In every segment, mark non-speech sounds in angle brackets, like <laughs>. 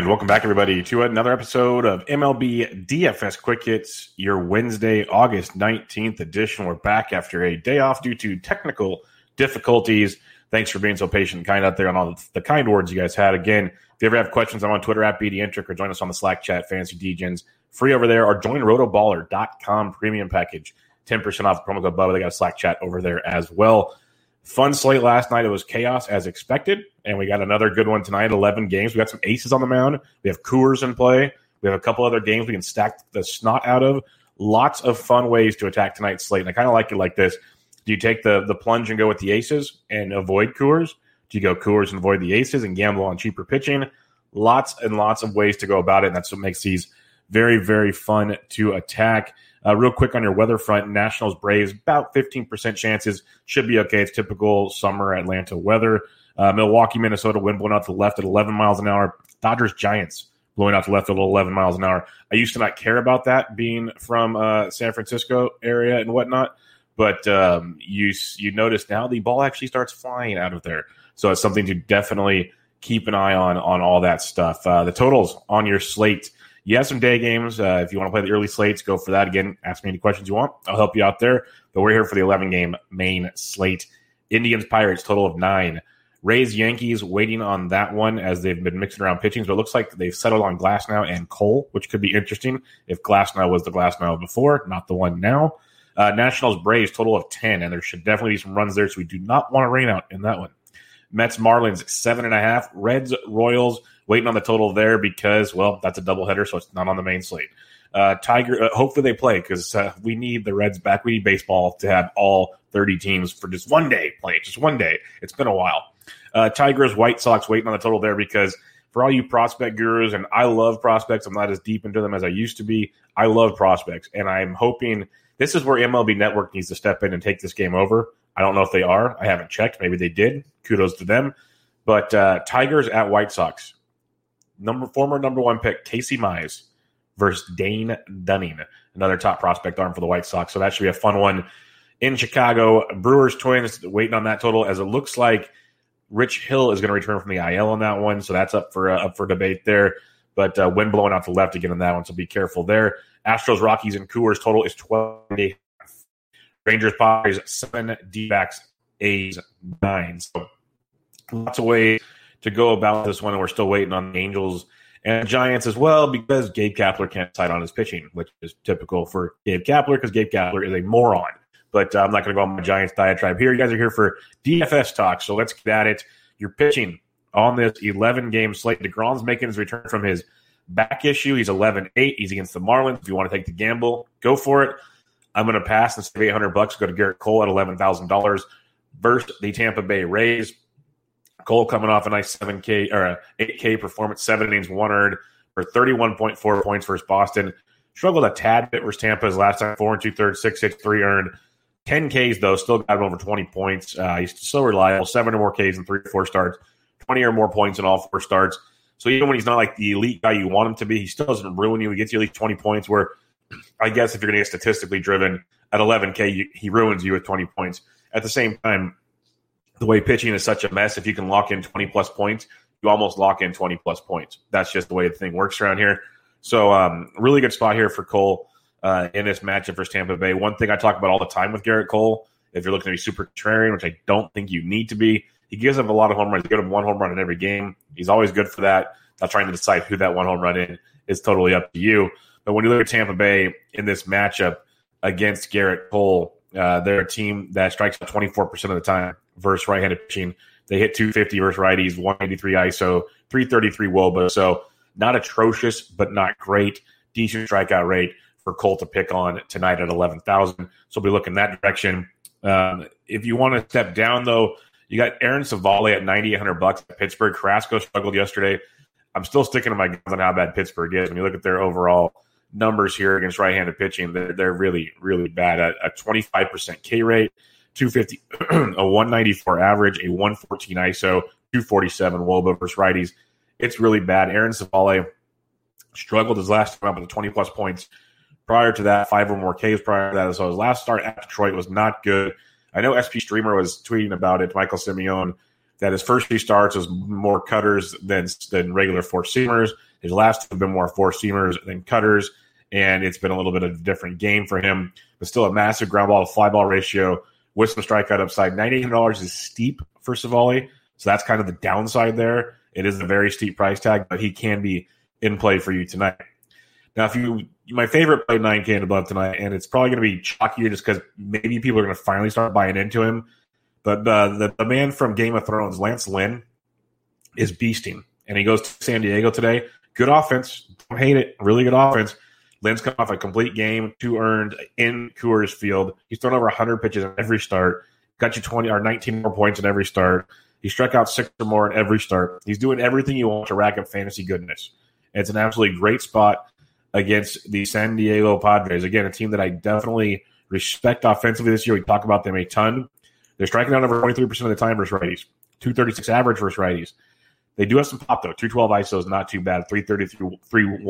And welcome back, everybody, to another episode of MLB DFS Quick Hits, your Wednesday, August 19th edition. We're back after a day off due to technical difficulties. Thanks for being so patient and kind out there on all the kind words you guys had. Again, if you ever have questions, I'm on Twitter at BDintric or join us on the Slack chat, Fantasy DGens, free over there, or join rotoballer.com premium package, 10% off promo code Bubba. They got a Slack chat over there as well. Fun slate last night. It was chaos as expected, and we got another good one tonight. Eleven games. We got some aces on the mound. We have Coors in play. We have a couple other games we can stack the snot out of. Lots of fun ways to attack tonight's slate, and I kind of like it like this. Do you take the the plunge and go with the aces and avoid Coors? Do you go Coors and avoid the aces and gamble on cheaper pitching? Lots and lots of ways to go about it, and that's what makes these very very fun to attack. Uh, real quick on your weather front, Nationals Braves about 15% chances should be okay. It's typical summer Atlanta weather. Uh, Milwaukee, Minnesota, wind blowing out to the left at 11 miles an hour. Dodgers, Giants blowing out to the left at 11 miles an hour. I used to not care about that being from uh, San Francisco area and whatnot, but um, you you notice now the ball actually starts flying out of there. So it's something to definitely keep an eye on on all that stuff. Uh, the totals on your slate you have some day games. Uh, if you want to play the early slates, go for that. Again, ask me any questions you want. I'll help you out there. But we're here for the 11 game main slate. Indians Pirates, total of nine. Rays Yankees waiting on that one as they've been mixing around pitching. but it looks like they've settled on Glasnow and Cole, which could be interesting if Glasnow was the Glasnow before, not the one now. Uh, Nationals Braves, total of 10. And there should definitely be some runs there. So we do not want to rain out in that one. Mets Marlins, seven and a half. Reds Royals, waiting on the total there because, well, that's a doubleheader, so it's not on the main slate. Uh, Tiger, uh, hopefully they play because uh, we need the Reds back. We need baseball to have all 30 teams for just one day play, just one day. It's been a while. Uh, Tigers, White Sox waiting on the total there because for all you prospect gurus, and I love prospects, I'm not as deep into them as I used to be. I love prospects, and I'm hoping this is where MLB Network needs to step in and take this game over. I don't know if they are. I haven't checked. Maybe they did. Kudos to them. But uh, Tigers at White Sox number former number one pick Casey Mize versus Dane Dunning, another top prospect arm for the White Sox. So that should be a fun one in Chicago. Brewers Twins waiting on that total as it looks like Rich Hill is going to return from the IL on that one, so that's up for uh, up for debate there. But uh, wind blowing out to the left again on that one, so be careful there. Astros, Rockies, and Coors total is twelve. Rangers, Padres, seven. D-backs, A's, nine. So lots of ways to go about this one, and we're still waiting on the Angels and Giants as well because Gabe Kapler can't decide on his pitching, which is typical for Gabe Kapler because Gabe Kapler is a moron. But uh, I'm not going to go on my Giants diatribe here. You guys are here for DFS talk, so let's get at it. You're pitching on this 11 game slate. DeGrom's making his return from his back issue. He's 11 8. He's against the Marlins. If you want to take the gamble, go for it. I'm going to pass and save 800 bucks. Go to Gerrit Cole at $11,000 versus the Tampa Bay Rays. Cole coming off a nice 7K or 8K performance, seven innings, one earned for 31.4 points versus Boston. Struggled a tad bit versus Tampa's last time, four and two thirds, six hits, three earned. 10 Ks, though, still got him over 20 points. Uh, he's still reliable, seven or more Ks in three or four starts, 20 or more points in all four starts. So even when he's not like the elite guy you want him to be, he still doesn't ruin you. He gets you at least 20 points. Where I guess if you're going to get statistically driven at 11K, you, he ruins you with 20 points. At the same time, the way pitching is such a mess, if you can lock in 20 plus points, you almost lock in 20 plus points. That's just the way the thing works around here. So, um, really good spot here for Cole uh, in this matchup versus Tampa Bay. One thing I talk about all the time with Gerrit Cole, if you're looking to be super contrarian, which I don't think you need to be, he gives up a lot of home runs. He gives him one home run in every game. He's always good for that. Not trying to decide who that one home run in is totally up to you. But when you look at Tampa Bay in this matchup against Gerrit Cole, uh, they're a team that strikes out 24% of the time versus right-handed pitching. They hit 250 versus righties, 183 ISO, 333 WOBA. So not atrocious, but not great. Decent strikeout rate for Cole to pick on tonight at 11,000. So we'll be looking that direction. Um, if you want to step down, though, you got Aaron Civale at 9,800 bucks at Pittsburgh. Carrasco struggled yesterday. I'm still sticking to my guns on how bad Pittsburgh is. When you look at their overall numbers here against right-handed pitching, they're, they're really, really bad. At a 25% K rate, 250, <clears throat> a 194 average, a 114 ISO, 247 Woba versus righties. It's really bad. Aaron Civale struggled his last time out with 20 plus points. Prior to that, five or more Ks prior to that. So his last start at Detroit was not good. I know SP Streamer was tweeting about it, Michael Simeone, that his first few starts was more cutters than than regular four seamers. His last have been more four seamers than cutters, and it's been a little bit of a different game for him. But still, a massive ground ball to fly ball ratio with some strikeout upside. Ninety eight dollars is steep for Civale, so that's kind of the downside there. It is a very steep price tag, but he can be in play for you tonight. Now, if you my favorite play nine K and above tonight, and it's probably going to be chalkier just because maybe people are going to finally start buying into him. But the, the man from Game of Thrones, Lance Lynn, is beasting, and he goes to San Diego today. Good offense, don't hate it. Really good offense. Lynn's come off a complete game, two earned in Coors Field. He's thrown over 100 pitches in every start. Got you 20 or 19 more points in every start. He struck out six or more in every start. He's doing everything you want to rack up fantasy goodness. It's an absolutely great spot against the San Diego Padres. Again, a team that I definitely respect offensively this year. We talk about them a ton. They're striking out over 23% of the time versus righties, 236 average versus righties. They do have some pop, though. 212 ISO is not too bad. 333,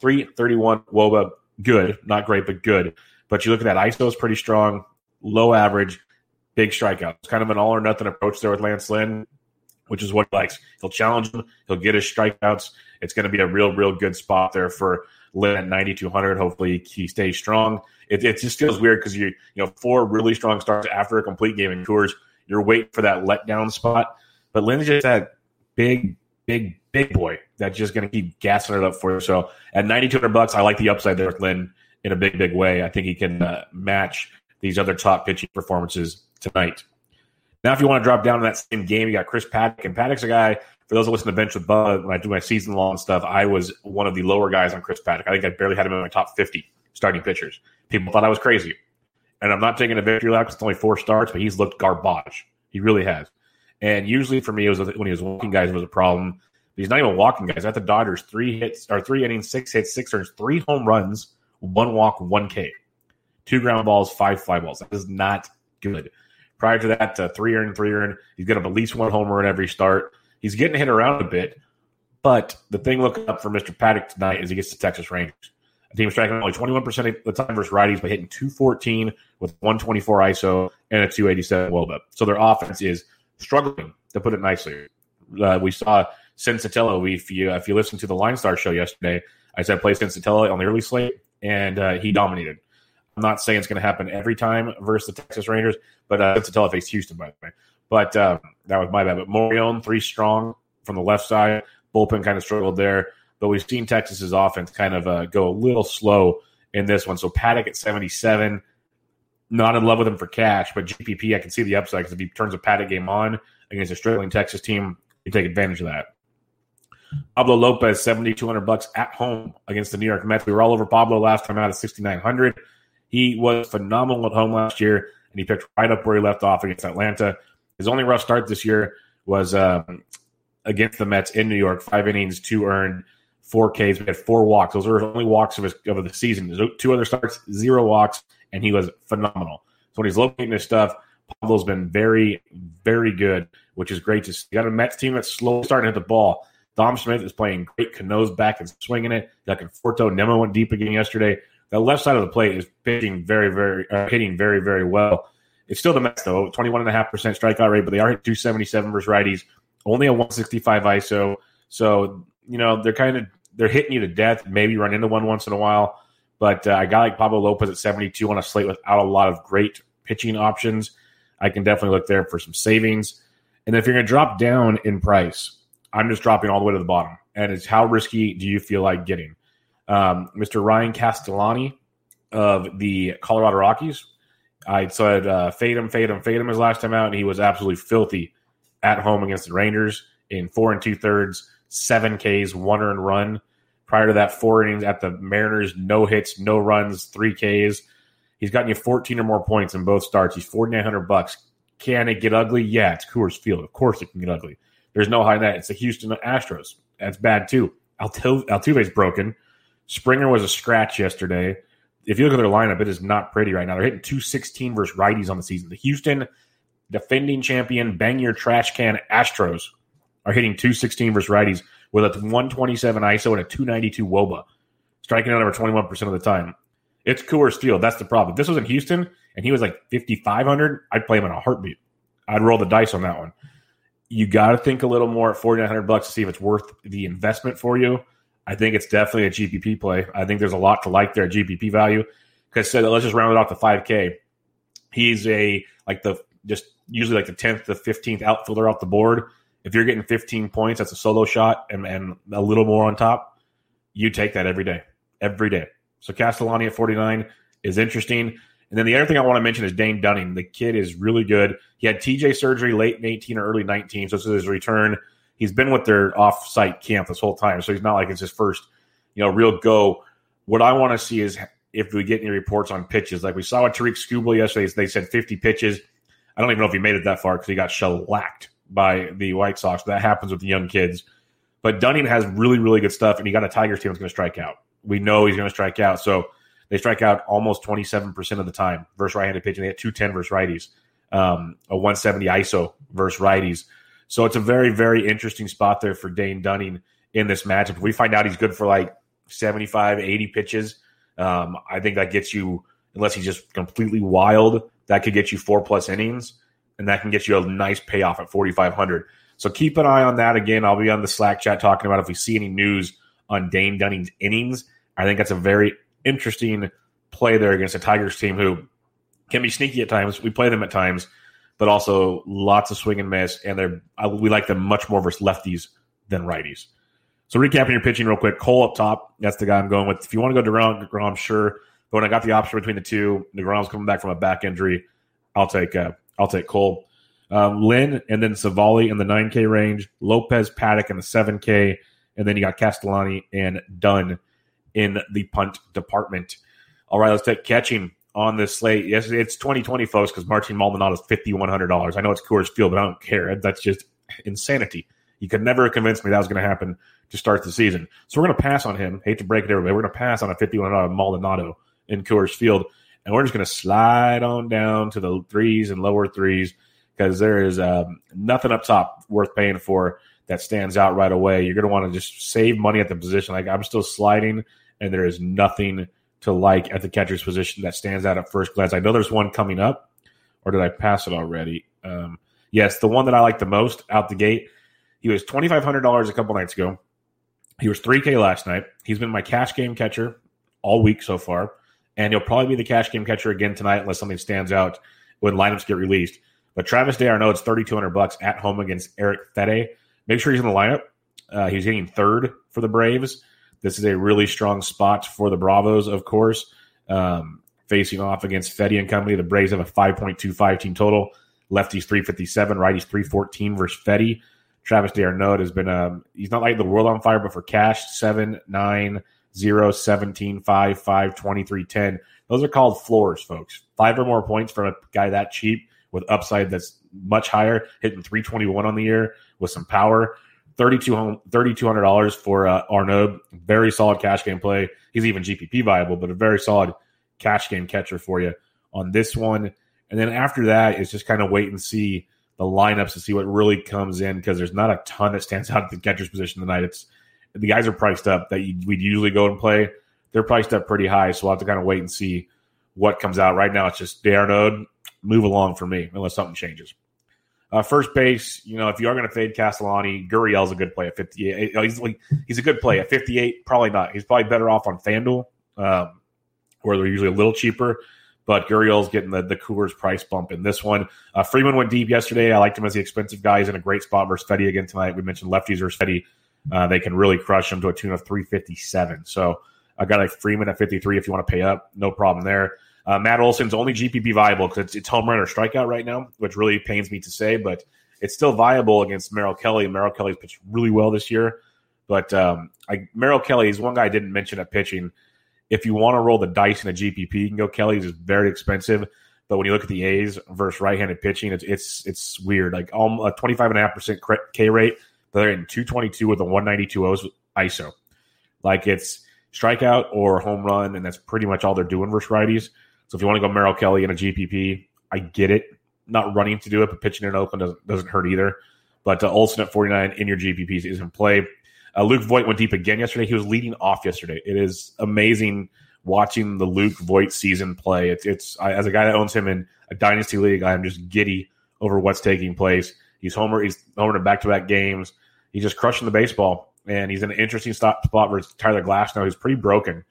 331 WOBA, good. Not great, but good. But you look at that ISO is pretty strong, low average, big strikeout. It's kind of an all or nothing approach there with Lance Lynn, which is what he likes. He'll challenge him, he'll get his strikeouts. It's going to be a real, real good spot there for Lynn at 9,200. Hopefully he stays strong. It, it just feels weird because you, you know, four really strong starts after a complete game in Coors. You're waiting for that letdown spot. But Lynn's just that big, big, big boy that's just going to keep gassing it up for you. So at 9,200 bucks, I like the upside there with Lynn in a big, big way. I think he can uh, match these other top pitching performances tonight. Now, if you want to drop down to that same game, you got Chris Paddack, and Paddack's a guy. For those that listen to Bench with Bud, when I do my season long stuff, I was one of the lower guys on Chris Paddack. I think I barely had him in my top 50 starting pitchers. People thought I was crazy. And I'm not taking a victory lap because it's only four starts, but he's looked garbage. He really has. And usually for me, it was when he was walking guys, it was a problem. He's not even walking guys. At the Dodgers, three hits or three innings, six hits, six earns, three home runs, one walk, one K, two ground balls, five fly balls. That is not good. Prior to that, uh, three earned, three earned. He's got at least one homer in every start. He's getting hit around a bit, but the thing looking up for Mr. Paddack tonight is he gets the Texas Rangers. A team striking only 21% of the time versus righties, but hitting 214 with 124 ISO and a 287 WOBA. So their offense is struggling, to put it nicely. Uh, we saw Senzatela. If you if you listen to the Line Star show yesterday, I said play Senzatela on the early slate, and uh, he dominated. I'm not saying it's going to happen every time versus the Texas Rangers, but uh, Senzatela faced Houston, by the way. But um, that was my bad. But Morion three strong from the left side. Bullpen kind of struggled there. But we've seen Texas's offense kind of uh, go a little slow in this one. So Paddack at 77, not in love with him for cash, but GPP, I can see the upside because if he turns a Paddack game on against a struggling Texas team, you take advantage of that. Pablo Lopez, 7,200 bucks at home against the New York Mets. We were all over Pablo last time out at 6,900. He was phenomenal at home last year, and he picked right up where he left off against Atlanta. His only rough start this year was um, against the Mets in New York. Five innings, two earned, four Ks. We had four walks. Those were his only walks of, his, of the season. Two other starts, zero walks, and he was phenomenal. So when he's locating his stuff, Pablo's been very, very good, which is great to see. Got a Mets team that's slowly starting to hit the ball. Dom Smith is playing great. Cano's back and swinging it. Got Conforto. Nimmo went deep again yesterday. The left side of the plate is pitching very, very, uh, hitting very, very well. It's still the Mets, though. 21.5% strikeout rate, but they are hitting 277 versus righties. Only a 165 ISO. So, you know, they're kind of they're hitting you to death. Maybe run into one once in a while. But uh, a guy like Pablo Lopez at 72 on a slate without a lot of great pitching options, I can definitely look there for some savings. And if you're going to drop down in price, I'm just dropping all the way to the bottom. And it's how risky do you feel like getting? Um, Mr. Ryan Castellani of the Colorado Rockies. I said uh, fade him, fade him, fade him his last time out, and he was absolutely filthy at home against the Rangers in four and two thirds, seven Ks, one earned run. Prior to that, four innings at the Mariners, no hits, no runs, three Ks. He's gotten you 14 or more points in both starts. He's 4,900 bucks. Can it get ugly? Yeah, it's Coors Field. Of course it can get ugly. There's no hiding that. It's the Houston Astros. That's bad too. Altu- Altuve's broken. Springer was a scratch yesterday. If you look at their lineup, it is not pretty right now. They're hitting 216 versus righties on the season. The Houston defending champion, bang your trash can Astros are hitting 216 versus righties with a 127 ISO and a 292 WOBA, striking out over 21% of the time. It's Coors Field. That's the problem. If this was in Houston and he was like 5,500, I'd play him in a heartbeat. I'd roll the dice on that one. You got to think a little more at 4,900 bucks to see if it's worth the investment for you. I think it's definitely a GPP play. I think there's a lot to like there, GPP value. Because so let's just round it off to 5K. He's a like the just usually like the 10th to 15th outfielder off the board. If you're getting 15 points, that's a solo shot and, and a little more on top. You take that every day, every day. So Castellani at 49 is interesting. And then the other thing I want to mention is Dane Dunning. The kid is really good. He had TJ surgery late in 18 or early 19, so this is his return. He's been with their off-site camp this whole time, so he's not like it's his first, you know, real go. What I want to see is if we get any reports on pitches, like we saw with Tarik Skubal yesterday. They said 50 pitches. I don't even know if he made it that far because he got shellacked by the White Sox. That happens with the young kids. But Dunning has really, really good stuff, and he got a Tigers team that's going to strike out. We know he's going to strike out. So they strike out almost 27% of the time versus right handed pitching. They had 210 versus righties, um, a 170 ISO versus righties. So it's a very, very interesting spot there for Dane Dunning in this matchup. If we find out he's good for like 75, 80 pitches, um, I think that gets you, unless he's just completely wild, that could get you four plus innings, and that can get you a nice payoff at 4,500. So keep an eye on that. Again, I'll be on the Slack chat talking about if we see any news on Dane Dunning's innings. I think that's a very interesting play there against a Tigers team who can be sneaky at times. We play them at times, but also lots of swing and miss, and they're we like them much more versus lefties than righties. So recapping your pitching real quick, Cole up top. That's the guy I'm going with. If you want to go DeGrom, DeGrom, sure. But when I got the option between the two, DeGrom's coming back from a back injury. I'll take uh, I'll take Cole. Um, Lynn and then Civale in the 9K range, Lopez Paddack in the 7K, and then you got Castellani and Dunn in the punt department. All right, let's take catching on this slate. Yes, it's 2020, folks, because Martin Maldonado is $5,100. I know it's Coors Field, but I don't care. That's just insanity. You could never convince me that was going to happen to start the season. So we're going to pass on him. Hate to break it, everybody. We're going to pass on a $5,100 Maldonado in Coors Field, and we're just going to slide on down to the threes and lower threes because there is um, nothing up top worth paying for that stands out right away. You're going to want to just save money at the position. Like I'm still sliding and there is nothing to like at the catcher's position that stands out at first glance. I know there's one coming up, or did I pass it already? Um, yes, the one that I like the most out the gate. He was twenty five hundred dollars a couple nights ago. He was three K last night. He's been my cash game catcher all week so far, and he'll probably be the cash game catcher again tonight unless something stands out when lineups get released. But Travis d'Arnaud, it's thirty two hundred bucks at home against Eric Fedde. Make sure he's in the lineup. Uh, he's hitting third for the Braves. This is a really strong spot for the Bravos, of course. Um, facing off against Fedde and company, the Braves have a 5.25 team total. Lefties 357, righties 314 versus Fedde. Travis d'Arnaud has been, um, he's not like the world on fire, but for cash, 7, 9, 0, 17, 5, 5, 23, 10. Those are called floors, folks. Five or more points from a guy that cheap with upside that's much higher, hitting 321 on the year with some power. $3,200 for uh, Arnaud. Very solid cash game play. He's even GPP viable, but a very solid cash game catcher for you on this one. And then after that, it's just kind of wait and see the lineups to see what really comes in because there's not a ton that stands <laughs> out at the catcher's position tonight. It's the guys are priced up that we'd usually go and play. They're priced up pretty high, so we'll have to kind of wait and see what comes out. Right now, it's just D'Arnaud, move along for me unless something changes. Uh, first base, you know, if you are going to fade Castellani, Gurriel's a good play at 58. He's, like, he's a good play at 58. Probably not. He's probably better off on FanDuel, um, where they're usually a little cheaper. But Gurriel's getting the, the Coors price bump in this one. Uh, Freeman went deep yesterday. I liked him as the expensive guy. He's in a great spot versus Fedde again tonight. We mentioned lefties versus Fedde. Uh, they can really crush him to a tune of 357. So I got a Freeman at 53 if you want to pay up. No problem there. Uh, Matt Olson's only GPP viable because it's, it's home run or strikeout right now, which really pains me to say, but it's still viable against Merrill Kelly. Merrill Kelly's pitched really well this year, but um, I, Merrill Kelly is one guy I didn't mention at pitching. If you want to roll the dice in a GPP, you can go Kelly's is very expensive. But when you look at the A's versus right-handed pitching, it's it's it's weird. Like um, a twenty five and a half percent K rate, they're in two twenty two with a one ninety two O's ISO. Like it's strikeout or home run, and that's pretty much all they're doing versus righties. So if you want to go Merrill Kelly in a GPP, I get it. Not running to do it, but pitching in Oakland doesn't, doesn't hurt either. But uh, Olson at 49 in your GPPs is in play. Uh, Luke Voit went deep again yesterday. He was leading off yesterday. It is amazing watching the Luke Voit season play. It's, it's I, as a guy that owns him in a dynasty league, I am just giddy over what's taking place. He's homer. He's homer in back to back games. He's just crushing the baseball, and he's in an interesting spot, spot versus Tyler Glasnow. He's pretty broken,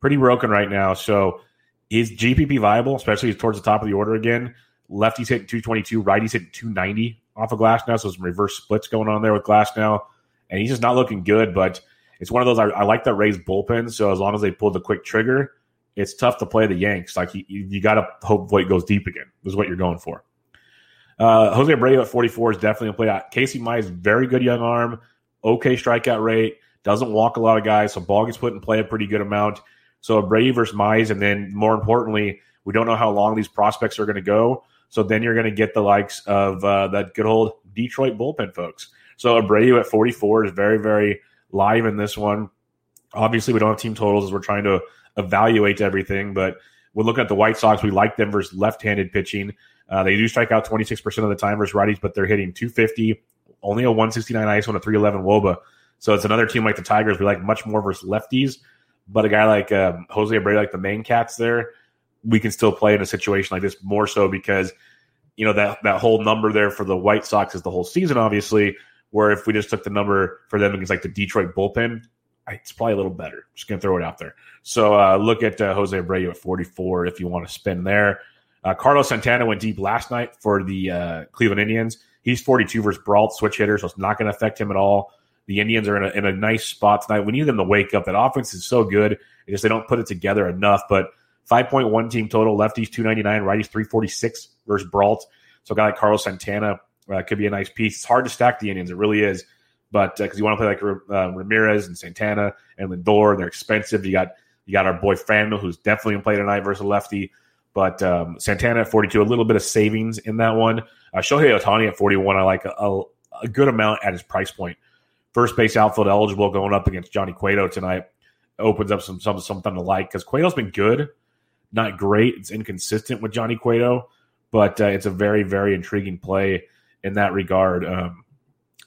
pretty broken right now. So is GPP viable, especially towards the top of the order again? Lefties hitting 222, righties hitting 290 off of Glasnow. So some reverse splits going on there with Glasnow. And he's just not looking good, but it's one of those I, I like that Rays bullpen. So as long as they pull the quick trigger, it's tough to play the Yanks. Like you, you got to hope Voit goes deep again. Is what you're going for. Uh, Jose Abreu at 44 is definitely a play. Casey Mize, very good young arm, okay strikeout rate, doesn't walk a lot of guys, so ball gets put in play a pretty good amount. So Brady versus Mize, and then more importantly, we don't know how long these prospects are going to go. So then you're going to get the likes of uh, that good old Detroit bullpen folks. So Abreu at 44 is very, very live in this one. Obviously, we don't have team totals as we're trying to evaluate everything, but we're looking at the White Sox. We like them versus left-handed pitching. Uh, they do strike out 26% of the time versus righties, but they're hitting 250, only a 169 ISO and a 311 WOBA. So it's another team like the Tigers. We like much more versus lefties. But a guy like um, Jose Abreu, like the main cats there, we can still play in a situation like this more so because you know that that whole number there for the White Sox is the whole season, obviously. Where if we just took the number for them against like the Detroit bullpen, it's probably a little better. Just gonna throw it out there. So uh, look at uh, Jose Abreu at 44 if you want to spend there. Uh, Carlos Santana went deep last night for the uh, Cleveland Indians. He's 42 versus Brault, switch hitter, so it's not going to affect him at all. The Indians are in a, in a nice spot tonight. We need them to wake up. That offense is so good. It's they don't put it together enough. But 5.1 team total, lefties 299, righties 346 versus Brault. So a guy like Carlos Santana uh, could be a nice piece. It's hard to stack the Indians. It really is. But because uh, you want to play like uh, Ramirez and Santana and Lindor, they're expensive. You got you got our boy Franmil, who's definitely to play tonight versus lefty. But um, Santana at 42, a little bit of savings in that one. Uh, Shohei Ohtani at 41, I like a, a, a good amount at his price point first base outfield eligible going up against Johnny Cueto tonight opens up some, some something to like because Cueto's been good, not great. It's inconsistent with Johnny Cueto, but uh, it's a very very intriguing play in that regard um,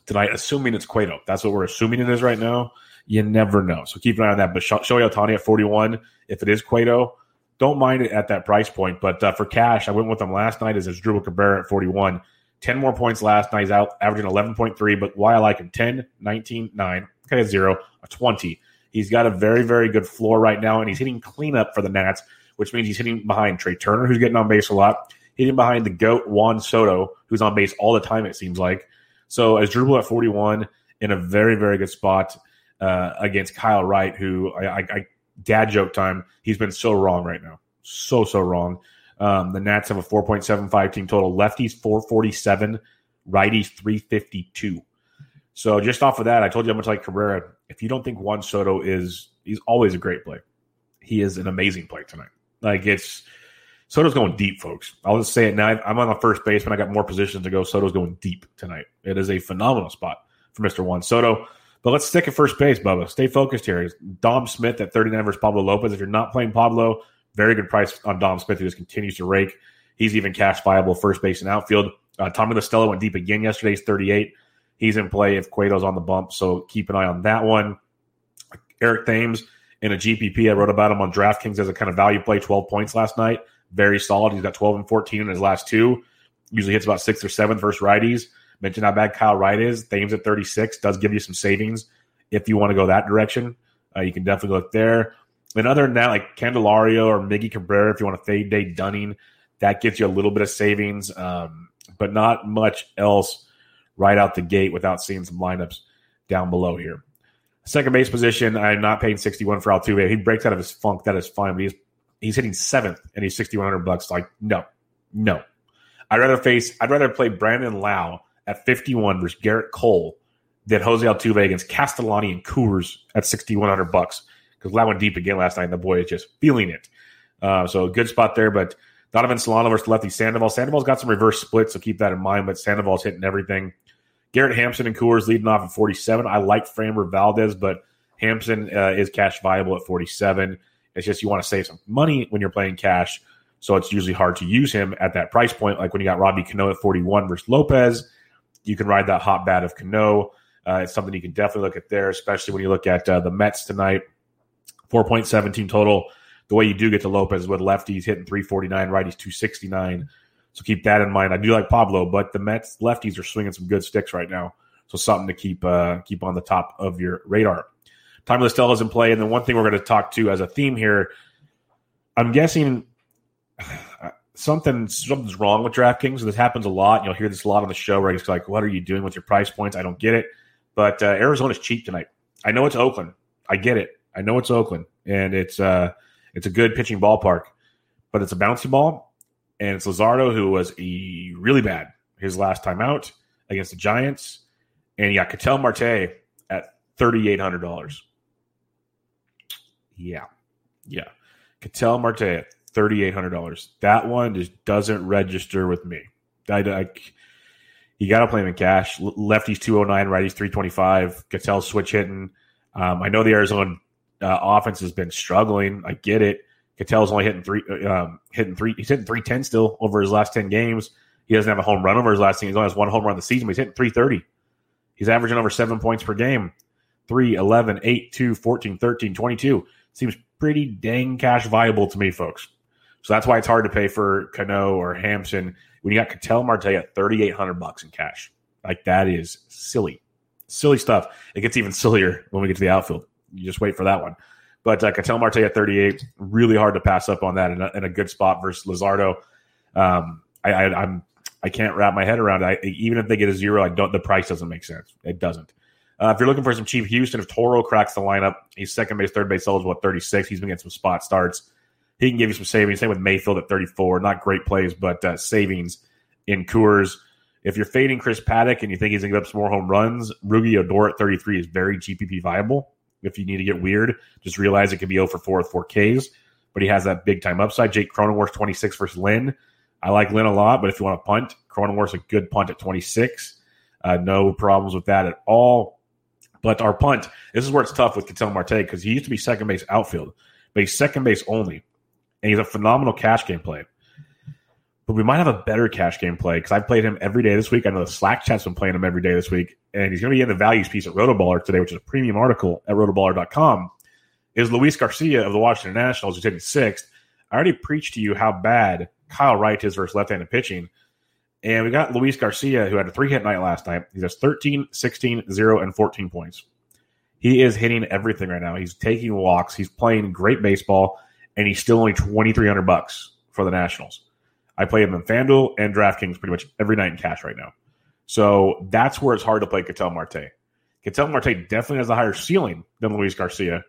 tonight. Assuming it's Cueto, that's what we're assuming it is right now. You never know, so keep an eye on that. But Shohei Ohtani at forty one, if it is Cueto, don't mind it at that price point. But uh, for cash, I went with them last night as Asdrubal Cabrera at forty one. 10 more points last night. He's out averaging 11.3, but why I like him 10, 19, 9, okay, 0, a 20. He's got a very, very good floor right now, and he's hitting cleanup for the Nats, which means he's hitting behind Trea Turner, who's getting on base a lot, hitting behind the GOAT Juan Soto, who's on base all the time, it seems like. So Asdrubal at 41 in a very, very good spot uh, against Kyle Wright, who I, I, I dad joke time, he's been so wrong right now. So, so wrong. Um, the Nats have a 4.75 team total. Lefties 447, righties 352. So just off of that, I told you how much like Cabrera. If you don't think Juan Soto is, he's always a great play. He is an amazing play tonight. Like it's Soto's going deep, folks. I'll just say it now. I'm on the first base, but I got more positions to go. Soto's going deep tonight. It is a phenomenal spot for Mr. Juan Soto. But let's stick at first base, Bubba. Stay focused here. Dom Smith at 39 versus Pablo Lopez. If you're not playing Pablo, very good price on Dom Smith, who just continues to rake. He's even cash viable first base and outfield. Uh, Tommy La Stella went deep again yesterday. He's 38. He's in play if Cueto's on the bump, so keep an eye on that one. Eric Thames in a GPP. I wrote about him on DraftKings as a kind of value play, 12 points last night. Very solid. He's got 12 and 14 in his last two. Usually hits about six or seven versus righties. Mentioned how bad Kyle Wright is. Thames at 36 does give you some savings if you want to go that direction. Uh, you can definitely look there. And other than that, like Candelario or Miggy Cabrera, if you want to fade Dane Dunning, that gets you a little bit of savings, um, but not much else right out the gate without seeing some lineups down below here. Second base position, I'm not paying 61 for Altuve. He breaks out of his funk, that is fine, but he's he's hitting seventh and he's 6100 bucks. Like, no, no. I'd rather face, I'd rather play Brandon Lowe at 51 versus Gerrit Cole than Jose Altuve against Castellani and Coors at 6100 bucks because Lowe went deep again last night and the boy is just feeling it. Uh, so a good spot there, but Donovan Solano versus lefty Sandoval. Sandoval's got some reverse splits, so keep that in mind, but Sandoval's hitting everything. Garrett Hampson and Coors leading off at 47. I like Framber Valdez, but Hampson uh, is cash viable at 47. It's just you want to save some money when you're playing cash. So it's usually hard to use him at that price point. Like when you got Robbie Cano at 41 versus Lopez, you can ride that hot bat of Cano. Uh, it's something you can definitely look at there, especially when you look at uh, the Mets tonight. 4.17 total. The way you do get to Lopez with lefties hitting 349, righties 269. So keep that in mind. I do like Pablo, but the Mets lefties are swinging some good sticks right now. So something to keep uh, keep on the top of your radar. Tommy La Stella is in play, and then one thing we're going to talk to as a theme here. I'm guessing <sighs> something something's wrong with DraftKings. This happens a lot. You'll hear this a lot on the show where it's like, "What are you doing with your price points?" I don't get it. But uh, Arizona's cheap tonight. I know it's Oakland. I get it. I know it's Oakland, and it's uh, it's a good pitching ballpark, but it's a bouncy ball and it's Luzardo who was a, really bad his last time out against the Giants, and got Ketel Marte at thirty eight hundred dollars. Yeah, yeah, Ketel Marte at thirty eight hundred dollars. That one just doesn't register with me. I, I you got to play him in cash. Lefties two hundred nine, righties three twenty five. Ketel switch hitting. Um, I know the Arizona uh, offense has been struggling. I get it. Ketel's only hitting three, um, hitting three. He's hitting three ten still over his last ten games. He doesn't have a home run over his last team. He's only has one home run the season. But he's hitting three thirty. He's averaging over seven points per game. 3, 11, 8, 2, 14, 13, 22. Seems pretty dang cash viable to me, folks. So that's why it's hard to pay for Cano or Hampson when you got Ketel Marte at 3800 bucks in cash. Like that is silly. Silly stuff. It gets even sillier when we get to the outfield. You just wait for that one. But uh, Ketel Marte at 38, really hard to pass up on that in a, in a good spot versus Luzardo. Um, I, I, I'm I can't wrap my head around it. I, even if they get a zero, I don't. The price doesn't make sense. It doesn't. Uh, if you're looking for some cheap Houston, if Toro cracks the lineup, he's second base, third base eligible at 36. He's been getting some spot starts. He can give you some savings. Same with Mayfield at 34. Not great plays, but uh, savings in Coors. If you're fading Chris Paddack and you think he's going to give up some more home runs, Rougned Odor at 33 is very GPP viable if you need to get weird. Just realize it could be 0 for 4 with 4 Ks, but he has that big time upside. Jake Cronenworth 26 versus Lynn. I like Lynn a lot, but if you want to punt, Cronenworth's a good punt at 26. Uh, no problems with that at all. But our punt, this is where it's tough with Ketel Marte because he used to be second base outfield, but he's second base only. And he's a phenomenal cash game play. But we might have a better cash game play because I've played him every day this week. I know the Slack chat's been playing him every day this week and he's going to be in the values piece at Rotoballer today, which is a premium article at rotoballer.com, is Luis Garcia of the Washington Nationals, who's hitting sixth. I already preached to you how bad Kyle Wright is versus left handed pitching. And we got Luis Garcia, who had a three hit night last night. He has 13, 16, 0, and 14 points. He is hitting everything right now. He's taking walks. He's playing great baseball, and he's still only 2300 bucks for the Nationals. I play him in FanDuel and DraftKings pretty much every night in cash right now. So that's where it's hard to play Ketel Marte. Ketel Marte definitely has a higher ceiling than Luis Garcia,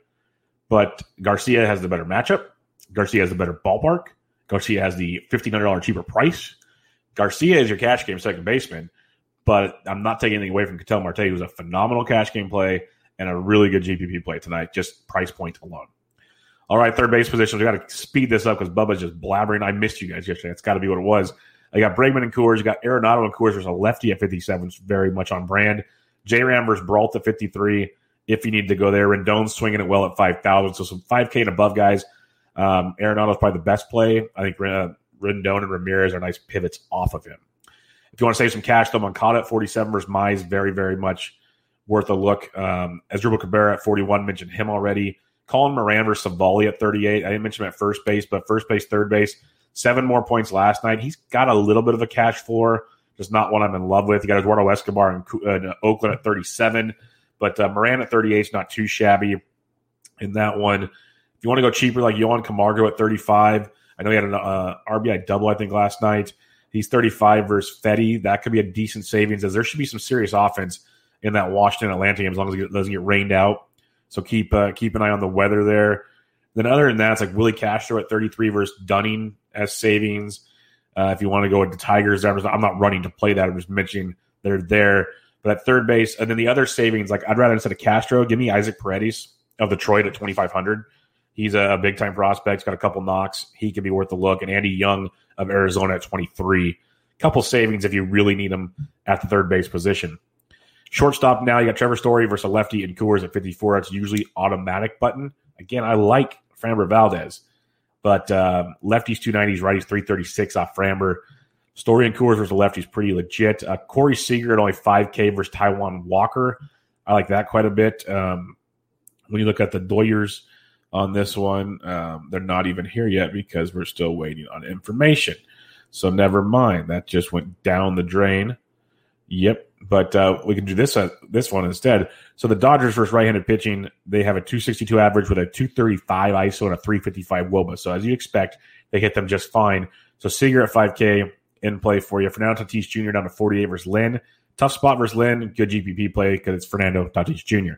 but Garcia has the better matchup. Garcia has the better ballpark. Garcia has the $1,500 cheaper price. Garcia is your cash game second baseman, but I'm not taking anything away from Ketel Marte, who's a phenomenal cash game play and a really good GPP play tonight, just price point alone. All right, third base positions. We got to speed this up because Bubba's just blabbering. I missed you guys yesterday. It's got to be what it was. I got Bregman and Coors. You got Arenado and Coors. There's a lefty at 57, very much on brand. J Ram versus Brault at 53. If you need to go there, Rendon's swinging it well at 5,000. So some 5K and above guys. Um, Arenado's probably the best play. I think uh, Rendon and Ramirez are nice pivots off of him. If If you want to save some cash, though, Moncada at 47 versus Mize, very, very much worth a look. Um, Asdrubal Cabrera at 41, mentioned him already. Colin Moran versus Civale at 38. I didn't mention him at first base, but first base, third base, seven more points last night. He's got a little bit of a cash floor, just not one I'm in love with. You got Eduardo Escobar in, in Oakland at 37, but uh, Moran at 38 is not too shabby in that one. If you want to go cheaper, like Johan Camargo at 35, I know he had an uh, RBI double, I think, last night. He's 35 versus Fedde. That could be a decent savings, as there should be some serious offense in that Washington Atlanta game as long as it doesn't get rained out. So keep uh, keep an eye on the weather there. Then other than that, it's like Willi Castro at 33 versus Dunning as savings. Uh, if you want to go with the Tigers, I'm not running to play that. I'm just mentioning they're there. But at third base, and then the other savings, like I'd rather instead of Castro, give me Isaac Paredes of Detroit at 2,500. He's a big time prospect. He's got a couple knocks. He could be worth a look. And Andy Young of Arizona at 23. Couple savings if you really need them at the third base position. Shortstop now, you got Trevor Story versus a lefty and Coors at 54. That's usually automatic button. Again, I like Framber Valdez, but uh, lefties 290s, righties 336 off Framber. Story and Coors versus is pretty legit. Uh, Corey Seager at only 5K versus Taijuan Walker. I like that quite a bit. Um, when you look at the Doyers on this one, um, they're not even here yet because we're still waiting on information. So never mind. That just went down the drain. Yep, but uh, we can do this uh, this one instead. So the Dodgers versus right-handed pitching, they have a 262 average with a 235 ISO and a 355 WOBA. So as you expect, they hit them just fine. So Seager at 5K in play for you. Fernando Tatis Jr. down to 48 versus Lynn. Tough spot versus Lynn. Good GPP play because it's Fernando Tatis Jr.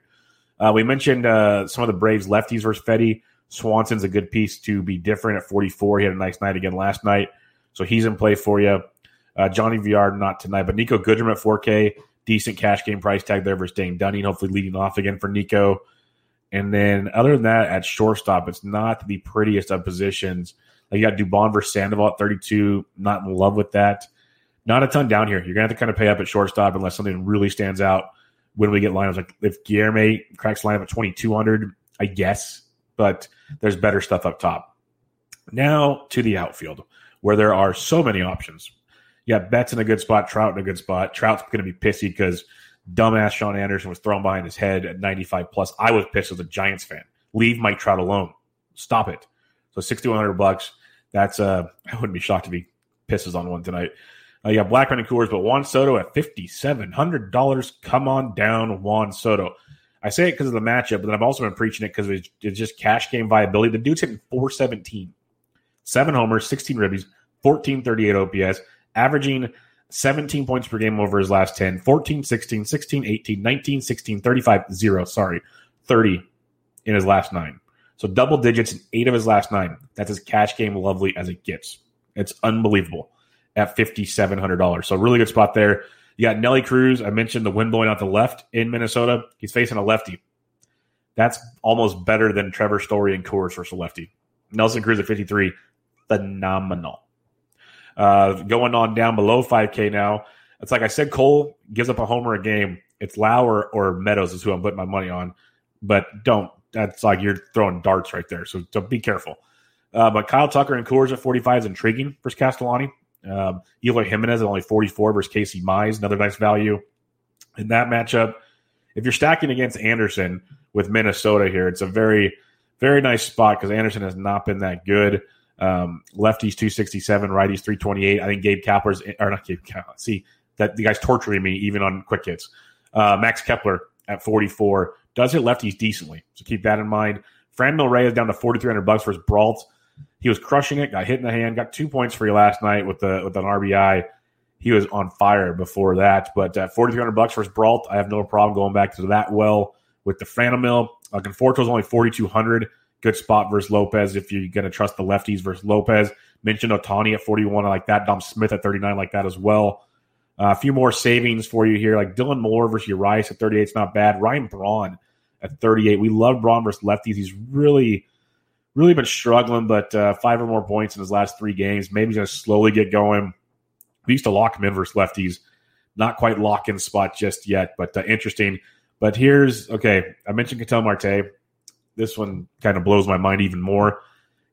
Uh, we mentioned uh, some of the Braves lefties versus Fedde. Swanson's a good piece to be different at 44. He had a nice night again last night. So he's in play for you. Uh, Johnny VR not tonight, but Niko Goodrum at 4K, decent cash game price tag there versus Dane Dunning, hopefully leading off again for Niko. And then other than that, at shortstop, it's not the prettiest of positions. Like you got Dubon versus Sandoval at 32, not in love with that. Not a ton down here. You're gonna have to kind of pay up at shortstop unless something really stands out when we get lineups. Like if Guillermo cracks lineup at 2200, I guess, but there's better stuff up top. Now to the outfield, where there are so many options. You got Betts in a good spot, Trout in a good spot. Trout's going to be pissy because dumbass Shaun Anderson was thrown behind his head at 95 plus. I was pissed as a Giants fan. Leave Mike Trout alone. Stop it. So 6100 bucks. That's uh <laughs> I wouldn't be shocked if he pisses on one tonight. Uh, you got Blackmon and Coors, but Juan Soto at $5,700. Come on down, Juan Soto. I say it because of the matchup, but then I've also been preaching it because it's, it's just cash game viability. The dude's hitting 417, seven homers, 16 ribbies, 1438 OPS averaging 17 points per game over his last 10, 14, 16, 16, 18, 19, 16, 35, 0, sorry, 30 in his last nine. So double digits in eight of his last nine. That's as cash game lovely as it gets. It's unbelievable at $5,700. So really good spot there. You got Nelly Cruz. I mentioned the wind blowing out the left in Minnesota. He's facing a lefty. That's almost better than Trevor Story and Coors versus a lefty. Nelson Cruz at 53. Phenomenal. Uh, going on down below 5K now. It's like I said, Cole gives up a homer a game. It's Lowe or Meadows is who I'm putting my money on. But don't. That's like you're throwing darts right there. So, so be careful. Uh, but Kyle Tucker and Coors at 45 is intriguing versus Castellani. Um, Eloy Jimenez at only 44 versus Casey Mize, another nice value in that matchup. If you're stacking against Anderson with Minnesota here, it's a very, very nice spot because Anderson has not been that good. Um, lefties 267, righties 328. I think Gabe Kapler's or not Gabe Kapler. See that the guy's torturing me even on quick hits. Uh, Max Kepler at 44 does hit lefties decently, so keep that in mind. Franmil Reyes is down to 4,300 bucks for his Brault. He was crushing it, got hit in the hand, got two points for you last night with the with an RBI. He was on fire before that, but uh, 4,300 bucks for his Brault. I have no problem going back to that well with the Franmil. Uh, is only 4,200 good spot versus Lopez if you're going to trust the lefties versus Lopez. Mentioned Ohtani at 41. I like that. Dom Smith at 39, like that as well. Uh, a few more savings for you here, like Dylan Moore versus Urias at 38 is not bad. Ryan Braun at 38. We love Braun versus lefties. He's really, really been struggling, but uh, five or more points in his last three games. Maybe he's going to slowly get going. We used to lock him in versus lefties. Not quite lock in spot just yet, but uh, interesting. But here's okay. I mentioned Ketel Marte this one kind of blows my mind even more.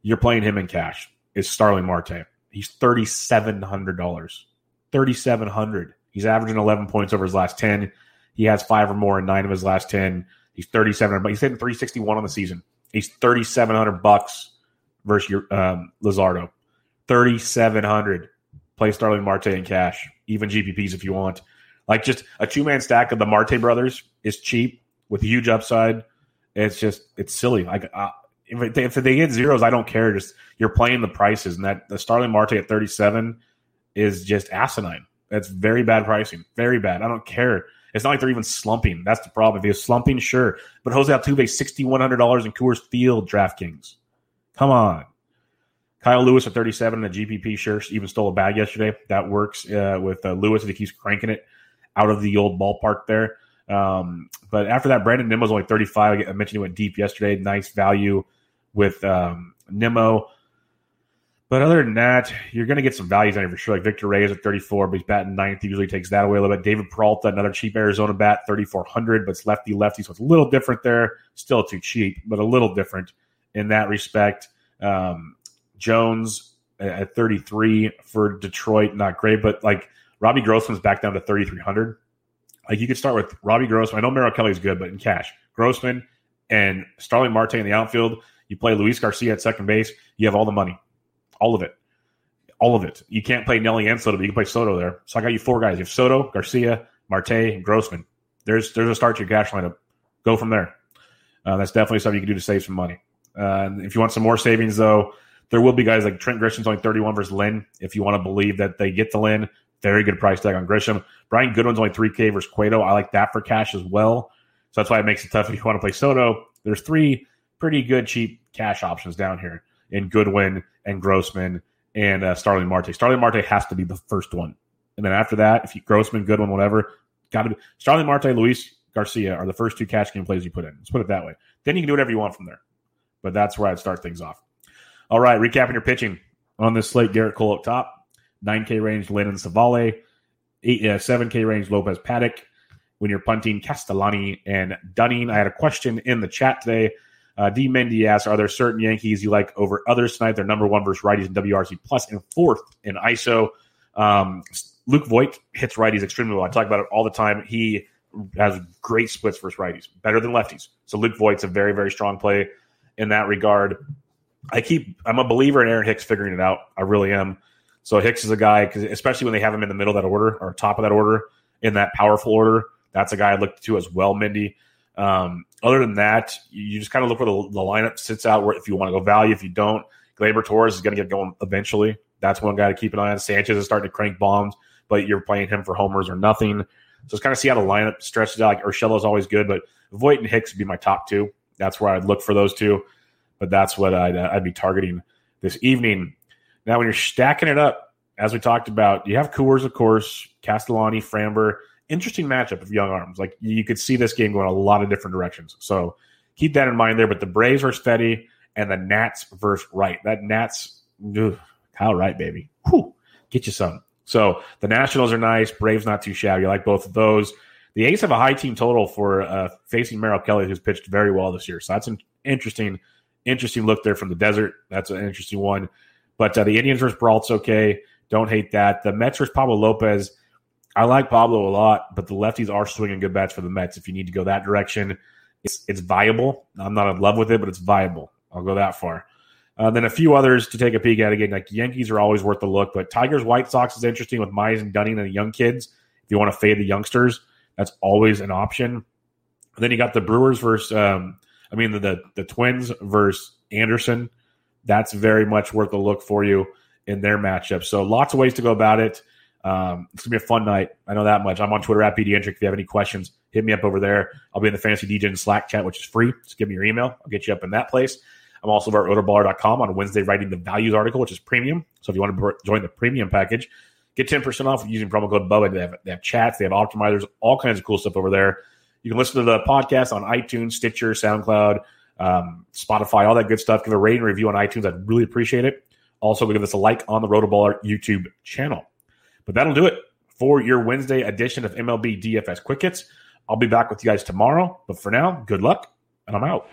You're playing him in cash. It's Starling Marte. He's thirty seven hundred dollars. 3,700. He's averaging 11 points over his last 10. He has five or more in nine of his last 10. He's 3,700, but he's hitting 361 on the season. He's 3,700 bucks versus your um, Luzardo. 3,700. Play Starling Marte in cash, even GPPs if you want. Like just a two man stack of the Marte brothers is cheap with huge upside. It's just it's silly. Like uh, if, they, if they get zeros, I don't care. Just you're playing the prices, and that the Starling Marte at 37 is just asinine. That's very bad pricing. Very bad. I don't care. It's not like they're even slumping. That's the problem. If they're slumping, sure. But Jose Altuve, $6,100 in Coors Field DraftKings. Come on. Kyle Lewis at 37 in the GPP, sure. Even stole a bag yesterday. That works uh, with uh, Lewis if he keeps cranking it out of the old ballpark there. Um, but after that, Brandon Nimmo's only 35. I mentioned he went deep yesterday. Nice value with um, Nimmo. But other than that, you're going to get some values on it for sure. Like Victor Reyes at 34, but he's batting ninth. He usually takes that away a little bit. David Peralta, another cheap Arizona bat, 3,400, but it's lefty lefty, so it's a little different there. Still too cheap, but a little different in that respect. Um, Jones at 33 for Detroit, not great, but like Robbie Grossman's back down to 3,300. Like you could start with Robbie Grossman. I know Merrill Kelly's good, but in cash, Grossman and Starling Marte in the outfield. You play Luis Garcia at second base. You have all the money, all of it, all of it. You can't play Nelly and Soto, but you can play Soto there. So I got you four guys. You have Soto, Garcia, Marte, and Grossman. There's there's a start to your cash lineup. Go from there. Uh, that's definitely something you can do to save some money. Uh, if you want some more savings, though, there will be guys like Trent Grisham's only 31 versus Lynn. If you want to believe that they get the Lynn, very good price tag on Grisham. Brian Goodwin's only 3K versus Cueto. I like that for cash as well. So that's why it makes it tough if you want to play Soto. There's three pretty good cheap cash options down here in Goodwin and Grossman and uh, Starling Marte. Starling Marte has to be the first one. And then after that, if you Grossman, Goodwin, whatever, got to be Starling Marte, Luis Garcia are the first two cash game plays you put in. Let's put it that way. Then you can do whatever you want from there. But that's where I'd start things off. All right, recapping your pitching on this slate: Gerrit Cole up top, 9K range, Lennon Civale. eight, uh, 7K range, Lopez Paddack. When you're punting, Castellani and Dunning. I had a question in the chat today. Uh, D. Mendy asks, are there certain Yankees you like over others tonight? They're number one versus righties in WRC plus and fourth in ISO. Um, Luke Voit hits righties extremely well. I talk about it all the time. He has great splits versus righties, better than lefties. So Luke Voit's a very, very strong play in that regard. I keep, I'm a believer in Aaron Hicks figuring it out. I really am. So Hicks is a guy, especially when they have him in the middle of that order or top of that order in that powerful order, that's a guy I look to as well, Mindy. Um, other than that, you just kind of look where the, the, lineup sits out. Where if you want to go value, if you don't, Gleyber Torres is going to get going eventually. That's one guy to keep an eye on. Sanchez is starting to crank bombs, but you're playing him for homers or nothing. So it's kind of see how the lineup stretches out. Like is always good, but Voit and Hicks would be my top two. That's where I'd look for those two. But that's what I'd, uh, I'd be targeting this evening. Now, when you're stacking it up, as we talked about, you have Coors, of course, Castellani, Framber interesting matchup of young arms. Like you could see this game going a lot of different directions. So keep that in mind there. But the Braves are steady and the Nats versus Wright. That Nats, ugh, Kyle Wright, baby. Whew, get you some. So the Nationals are nice. Braves not too shabby. I like both of those. The A's have a high team total for uh, facing Merrill Kelly, who's pitched very well this year. So that's an interesting, interesting look there from the desert. That's an interesting one. But uh, the Indians versus Brault's okay. Don't hate that. The Mets versus Pablo Lopez I like Pablo a lot, but the lefties are swinging good bats for the Mets. If you need to go that direction, it's it's viable. I'm not in love with it, but it's viable. I'll go that far. Uh, then a few others to take a peek at again. Like Yankees are always worth the look, but Tigers White Sox is interesting with Mize and Dunning and the young kids. If you want to fade the youngsters, that's always an option. And then you got the Brewers versus, um, I mean the, the the Twins versus Anderson. That's very much worth a look for you in their matchup. So lots of ways to go about it. Um, it's gonna be a fun night. I know that much. I'm on Twitter at Pediatric. If you have any questions, hit me up over there. I'll be in the Fantasy DJ Slack chat, which is free. Just give me your email. I'll get you up in that place. I'm also over at rotoballer.com on Wednesday writing the values article, which is premium. So if you want to join the premium package, get 10% off using promo code Bubba. They have, they have chats, they have optimizers, all kinds of cool stuff over there. You can listen to the podcast on iTunes, Stitcher, SoundCloud, um, Spotify, all that good stuff. Give a rating review on iTunes. I'd really appreciate it. Also, give us a like on the Rotoballer YouTube channel. But that'll do it for your Wednesday edition of MLB DFS Quick Hits. I'll be back with you guys tomorrow. But for now, good luck, and I'm out.